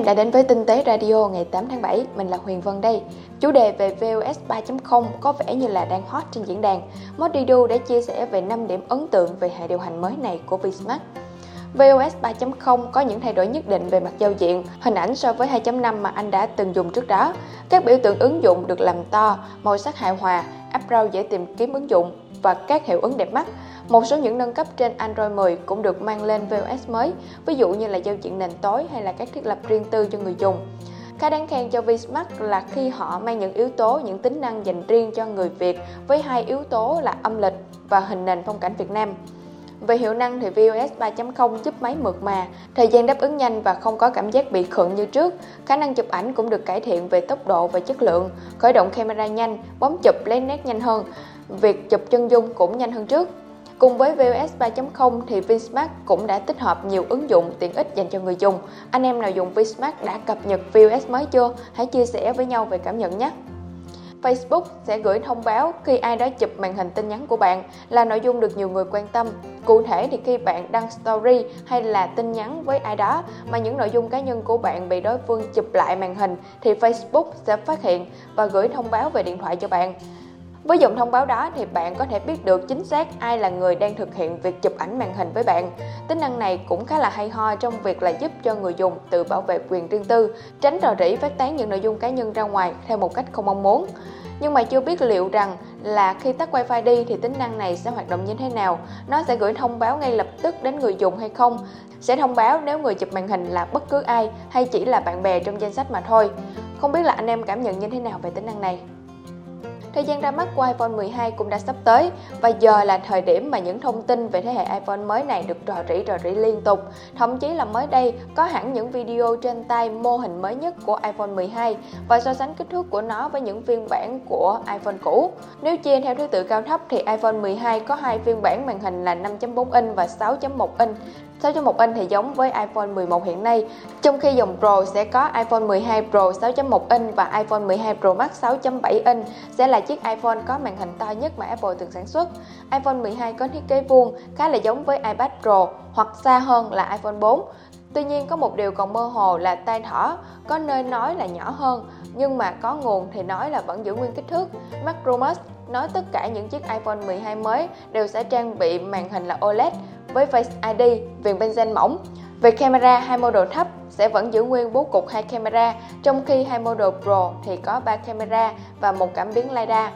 em đã đến với Tinh tế Radio ngày 8 tháng 7, mình là Huyền Vân đây. Chủ đề về VOS 3.0 có vẻ như là đang hot trên diễn đàn. Modidu đã chia sẻ về 5 điểm ấn tượng về hệ điều hành mới này của Vsmart. VOS 3.0 có những thay đổi nhất định về mặt giao diện, hình ảnh so với 2.5 mà anh đã từng dùng trước đó. Các biểu tượng ứng dụng được làm to, màu sắc hài hòa, app browse dễ tìm kiếm ứng dụng và các hiệu ứng đẹp mắt. Một số những nâng cấp trên Android 10 cũng được mang lên VOS mới, ví dụ như là giao diện nền tối hay là các thiết lập riêng tư cho người dùng. Khá đáng khen cho Vsmart là khi họ mang những yếu tố, những tính năng dành riêng cho người Việt với hai yếu tố là âm lịch và hình nền phong cảnh Việt Nam. Về hiệu năng thì VOS 3.0 giúp máy mượt mà, thời gian đáp ứng nhanh và không có cảm giác bị khựng như trước. Khả năng chụp ảnh cũng được cải thiện về tốc độ và chất lượng, khởi động camera nhanh, bấm chụp lấy nét nhanh hơn. Việc chụp chân dung cũng nhanh hơn trước. Cùng với VOS 3.0 thì Vsmart cũng đã tích hợp nhiều ứng dụng tiện ích dành cho người dùng. Anh em nào dùng Vsmart đã cập nhật VOS mới chưa? Hãy chia sẻ với nhau về cảm nhận nhé! Facebook sẽ gửi thông báo khi ai đó chụp màn hình tin nhắn của bạn là nội dung được nhiều người quan tâm. Cụ thể thì khi bạn đăng story hay là tin nhắn với ai đó mà những nội dung cá nhân của bạn bị đối phương chụp lại màn hình thì Facebook sẽ phát hiện và gửi thông báo về điện thoại cho bạn. Với dòng thông báo đó thì bạn có thể biết được chính xác ai là người đang thực hiện việc chụp ảnh màn hình với bạn. Tính năng này cũng khá là hay ho trong việc là giúp cho người dùng tự bảo vệ quyền riêng tư, tránh rò rỉ phát tán những nội dung cá nhân ra ngoài theo một cách không mong muốn. Nhưng mà chưa biết liệu rằng là khi tắt wifi đi thì tính năng này sẽ hoạt động như thế nào. Nó sẽ gửi thông báo ngay lập tức đến người dùng hay không? Sẽ thông báo nếu người chụp màn hình là bất cứ ai hay chỉ là bạn bè trong danh sách mà thôi. Không biết là anh em cảm nhận như thế nào về tính năng này? Thời gian ra mắt của iPhone 12 cũng đã sắp tới và giờ là thời điểm mà những thông tin về thế hệ iPhone mới này được rò rỉ rò rỉ liên tục. Thậm chí là mới đây, có hẳn những video trên tay mô hình mới nhất của iPhone 12 và so sánh kích thước của nó với những phiên bản của iPhone cũ. Nếu chia theo thứ tự cao thấp thì iPhone 12 có hai phiên bản màn hình là 5.4 inch và 6.1 inch. 6.1 inch thì giống với iPhone 11 hiện nay, trong khi dòng Pro sẽ có iPhone 12 Pro 6.1 inch và iPhone 12 Pro Max 6.7 inch sẽ là chiếc iPhone có màn hình to nhất mà Apple từng sản xuất. iPhone 12 có thiết kế vuông, khá là giống với iPad Pro hoặc xa hơn là iPhone 4. Tuy nhiên có một điều còn mơ hồ là tay thỏ, có nơi nói là nhỏ hơn, nhưng mà có nguồn thì nói là vẫn giữ nguyên kích thước. Macromus nói tất cả những chiếc iPhone 12 mới đều sẽ trang bị màn hình là OLED với Face ID, viền benzen mỏng. Về camera, hai model thấp sẽ vẫn giữ nguyên bố cục hai camera, trong khi hai model Pro thì có 3 camera và một cảm biến LiDAR.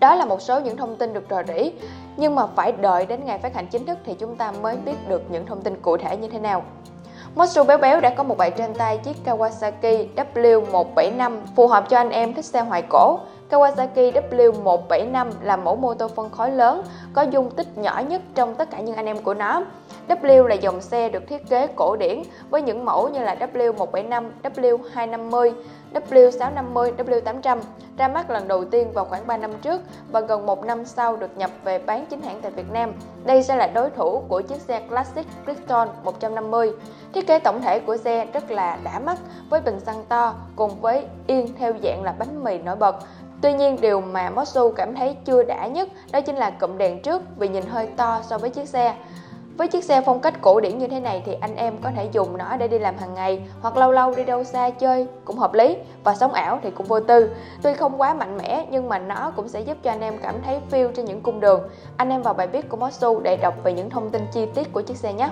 Đó là một số những thông tin được rò rỉ, nhưng mà phải đợi đến ngày phát hành chính thức thì chúng ta mới biết được những thông tin cụ thể như thế nào. Mosu béo béo đã có một bài trên tay chiếc Kawasaki W175 phù hợp cho anh em thích xe hoài cổ. Kawasaki W175 là mẫu mô tô phân khối lớn, có dung tích nhỏ nhất trong tất cả những anh em của nó. W là dòng xe được thiết kế cổ điển với những mẫu như là W175, W250, W650, W800 ra mắt lần đầu tiên vào khoảng 3 năm trước và gần một năm sau được nhập về bán chính hãng tại Việt Nam. Đây sẽ là đối thủ của chiếc xe Classic Brixton 150. Thiết kế tổng thể của xe rất là đã mắt với bình xăng to cùng với yên theo dạng là bánh mì nổi bật. Tuy nhiên, điều mà Mosu cảm thấy chưa đã nhất, đó chính là cụm đèn trước vì nhìn hơi to so với chiếc xe. Với chiếc xe phong cách cổ điển như thế này thì anh em có thể dùng nó để đi làm hàng ngày hoặc lâu lâu đi đâu xa chơi cũng hợp lý và sống ảo thì cũng vô tư. Tuy không quá mạnh mẽ, nhưng mà nó cũng sẽ giúp cho anh em cảm thấy feel trên những cung đường. Anh em vào bài viết của Mosu để đọc về những thông tin chi tiết của chiếc xe nhé.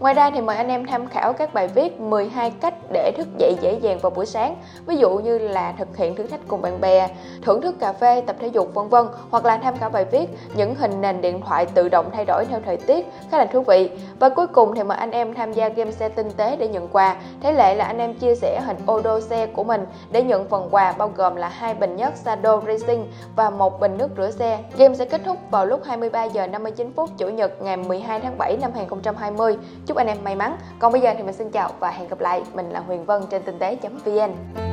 Ngoài ra thì mời anh em tham khảo các bài viết 12 cách để thức dậy dễ dàng vào buổi sáng, ví dụ như là thực hiện thử thách cùng bạn bè, thưởng thức cà phê, tập thể dục vân vân, hoặc là tham khảo bài viết những hình nền điện thoại tự động thay đổi theo thời tiết khá là thú vị. Và cuối cùng thì mời anh em tham gia game xe tinh tế để nhận quà. Thế lệ là anh em chia sẻ hình ô đô xe của mình để nhận phần quà bao gồm là hai bình nhất Sado Racing và một bình nước rửa xe. Game sẽ kết thúc vào lúc 23 giờ 59 phút Chủ nhật ngày 12 tháng 7 năm 2020. Chúc anh em may mắn. Còn bây giờ thì mình xin chào và hẹn gặp lại. Mình là Huyền Vân trên tinh tế.vn.